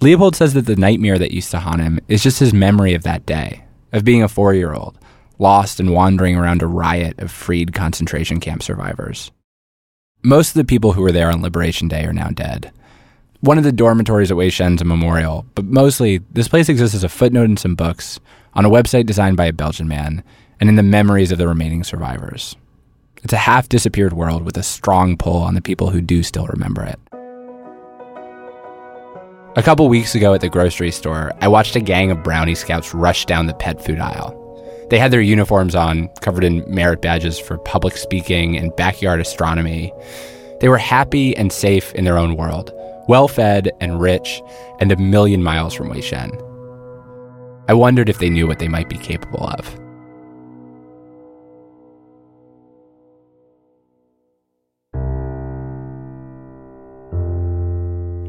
S: Leopold says that the nightmare that used to haunt him is just his memory of that day, of being a four year old, lost and wandering around a riot of freed concentration camp survivors. Most of the people who were there on Liberation Day are now dead. One of the dormitories at Wei Shen's a memorial, but mostly this place exists as a footnote in some books, on a website designed by a Belgian man, and in the memories of the remaining survivors. It's a half disappeared world with a strong pull on the people who do still remember it. A couple weeks ago at the grocery store, I watched a gang of brownie scouts rush down the pet food aisle. They had their uniforms on, covered in merit badges for public speaking and backyard astronomy. They were happy and safe in their own world, well fed and rich, and a million miles from Wei Shen. I wondered if they knew what they might be capable of.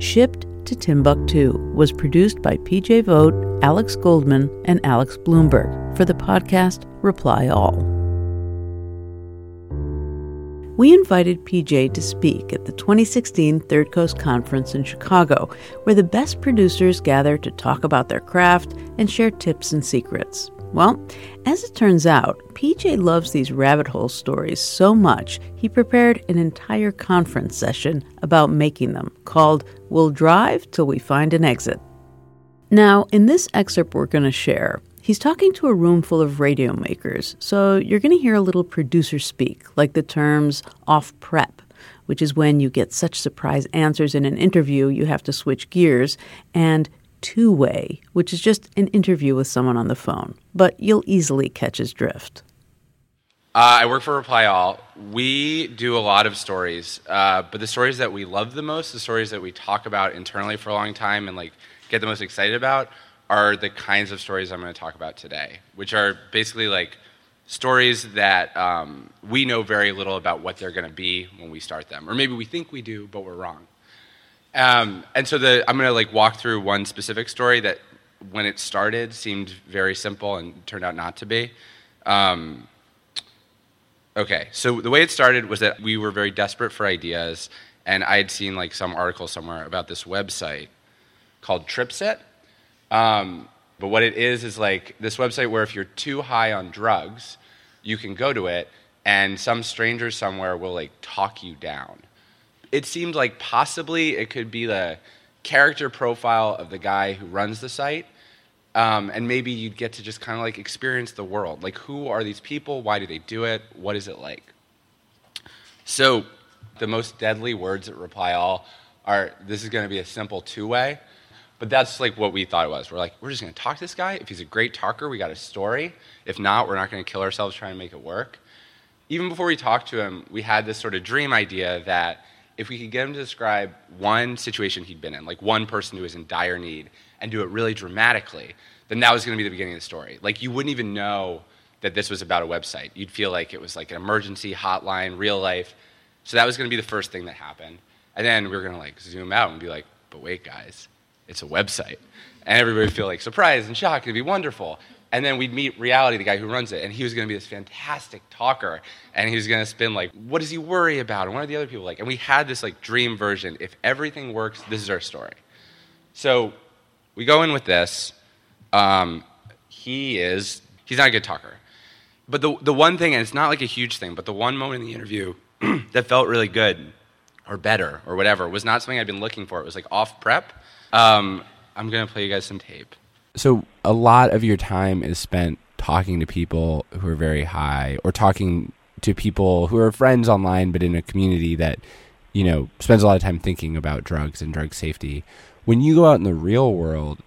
B: Shipped to Timbuktu was produced by PJ Vogt, Alex Goldman, and Alex Blumberg for the podcast Reply All. We invited PJ to speak at the 2016 Third Coast Conference in Chicago, where the best producers gather to talk about their craft and share tips and secrets. Well, as it turns out, PJ loves these rabbit hole stories so much, he prepared an entire conference session about making them called We'll Drive Till We Find an Exit. Now, in this excerpt we're going to share, he's talking to a room full of radio makers, so you're going to hear a little producer speak, like the terms off prep, which is when you get such surprise answers in an interview you have to switch gears, and two way, which is just an interview with someone on the phone, but you'll easily catch his drift.
J: Uh, I work for Reply All. We do a lot of stories, uh, but the stories that we love the most, the stories that we talk about internally for a long time and like get the most excited about, are the kinds of stories I'm going to talk about today, which are basically like stories that um, we know very little about what they're going to be when we start them, or maybe we think we do, but we're wrong. Um, and so the, I'm going to like walk through one specific story that, when it started, seemed very simple and turned out not to be. Um, okay, so the way it started was that we were very desperate for ideas, and I had seen like some article somewhere about this website called Tripsit. Um, but what it is is like this website where if you're too high on drugs, you can go to it, and some stranger somewhere will like talk you down it seemed like possibly it could be the character profile of the guy who runs the site. Um, and maybe you'd get to just kind of like experience the world. Like, who are these people? Why do they do it? What is it like? So, the most deadly words at Reply All are this is going to be a simple two way. But that's like what we thought it was. We're like, we're just going to talk to this guy. If he's a great talker, we got a story. If not, we're not going to kill ourselves trying to make it work. Even before we talked to him, we had this sort of dream idea that if we could get him to describe one situation he'd been in, like one person who was in dire need, and do it really dramatically, then that was going to be the beginning of the story. Like you wouldn't even know that this was about a website. You'd feel like it was like an emergency hotline, real life. So that was going to be the first thing that happened. And then we were going to like zoom out and be like, but wait, guys, it's a website. And everybody would feel like surprised and shocked. It'd be wonderful. And then we'd meet Reality, the guy who runs it, and he was going to be this fantastic talker. And he was going to spin like, what does he worry about? And what are the other people like? And we had this like dream version. If everything works, this is our story. So we go in with this. Um, he is, he's not a good talker. But the, the one thing, and it's not like a huge thing, but the one moment in the interview that felt really good or better or whatever was not something I'd been looking for. It was like off prep. Um, I'm going to play you guys some tape.
S: So, a lot of your time is spent
T: talking to people who are very high or talking to people who are friends online but in a community that you know spends a lot of time thinking about drugs and drug safety when you go out in the real world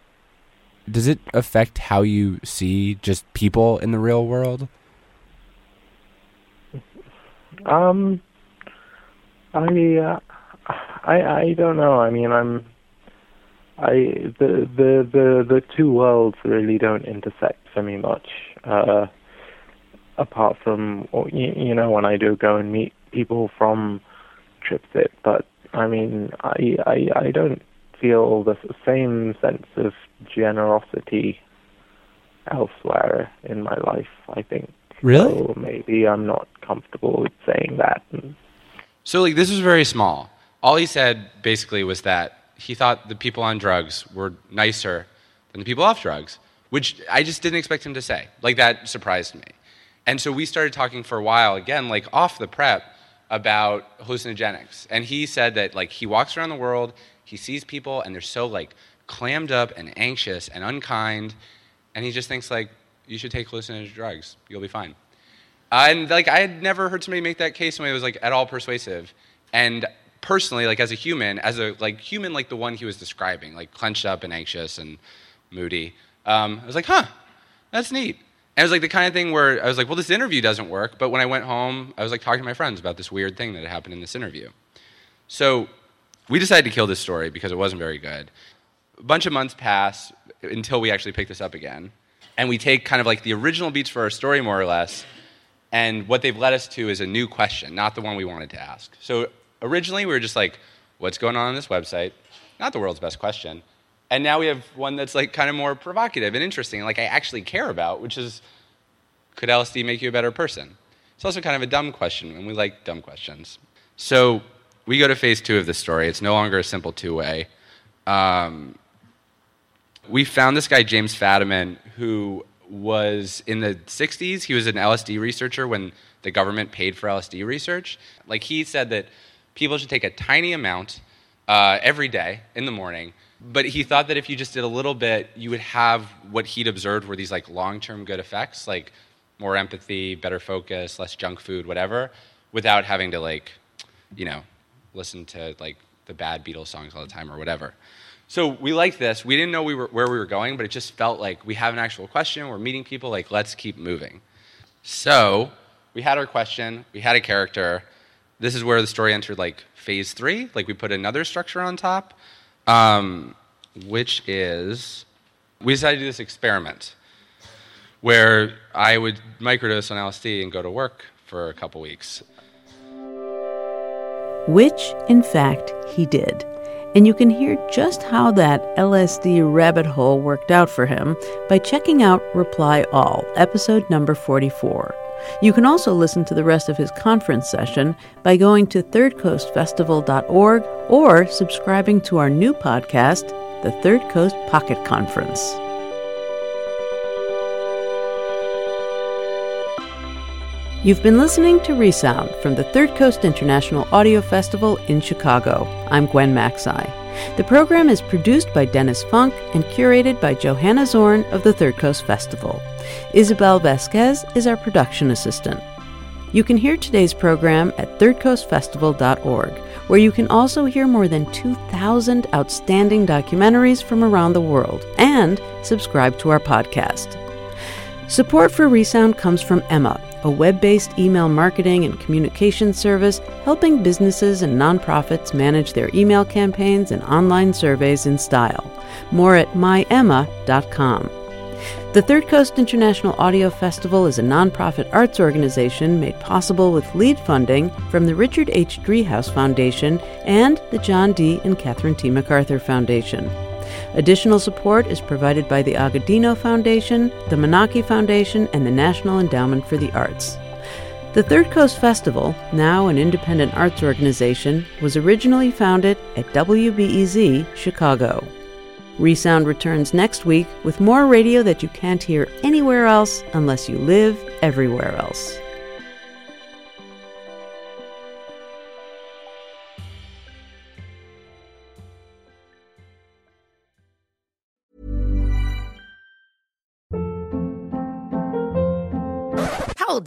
T: does it affect how you see just people in the real world
U: Um, I, uh, I, I don't know. I mean, I'm, I the the the the two worlds really don't intersect for me much. Uh, apart from you, you know when I do go and meet people from Tripsit, but I mean, I I I don't feel the same sense of generosity elsewhere in my life. I think.
T: Really?
U: So maybe I'm not comfortable with saying that.
J: So like this was very small. All he said basically was that he thought the people on drugs were nicer than the people off drugs, which I just didn't expect him to say. Like that surprised me. And so we started talking for a while again, like off the prep, about hallucinogenics. And he said that like he walks around the world, he sees people, and they're so like clammed up and anxious and unkind, and he just thinks like you should take hallucinogenic drugs. You'll be fine. And like I had never heard somebody make that case it was like at all persuasive. And personally, like as a human, as a like human like the one he was describing, like clenched up and anxious and moody, um, I was like, huh, that's neat. And it was like the kind of thing where I was like, well, this interview doesn't work. But when I went home, I was like talking to my friends about this weird thing that had happened in this interview. So we decided to kill this story because it wasn't very good. A bunch of months pass until we actually pick this up again and we take kind of like the original beats for our story more or less and what they've led us to is a new question not the one we wanted to ask. So originally we were just like what's going on on this website? Not the world's best question. And now we have one that's like kind of more provocative and interesting like i actually care about which is could lsd make you a better person? It's also kind of a dumb question and we like dumb questions. So we go to phase two of the story. It's no longer a simple two-way. Um, we found this guy James Fadiman who was in the 60s. He was an LSD researcher when the government paid for LSD research. Like he said that people should take a tiny amount uh, every day in the morning. But he thought that if you just did a little bit, you would have what he'd observed were these like long-term good effects, like more empathy, better focus, less junk food, whatever, without having to like, you know, listen to like the bad Beatles songs all the time or whatever. So we liked this. We didn't know we were, where we were going, but it just felt like we have an actual question. We're meeting people. Like, let's keep moving. So we had our question. We had a character. This is where the story entered like phase three. Like we put another structure on top, um, which is we decided to do this experiment where I would microdose on LSD and go to work for a couple weeks.
B: Which, in fact, he did. And you can hear just how that LSD rabbit hole worked out for him by checking out Reply All, episode number 44. You can also listen to the rest of his conference session by going to thirdcoastfestival.org or subscribing to our new podcast, the Third Coast Pocket Conference. You've been listening to Resound from the Third Coast International Audio Festival in Chicago. I'm Gwen Macsai. The program is produced by Dennis Funk and curated by Johanna Zorn of the Third Coast Festival. Isabel Vasquez is our production assistant. You can hear today's program at thirdcoastfestival.org, where you can also hear more than 2,000 outstanding documentaries from around the world and subscribe to our podcast. Support for Resound comes from Emma, a web based email marketing and communication service helping businesses and nonprofits manage their email campaigns and online surveys in style. More at myemma.com. The Third Coast International Audio Festival is a nonprofit arts organization made possible with lead funding from the Richard H. Driehaus Foundation and the John D. and Catherine T. MacArthur Foundation. Additional support is provided by the Agudino Foundation, the Menaki Foundation, and the National Endowment for the Arts. The Third Coast Festival, now an independent arts organization, was originally founded at WBEZ Chicago. Resound returns next week with more radio that you can't hear anywhere else unless you live everywhere else.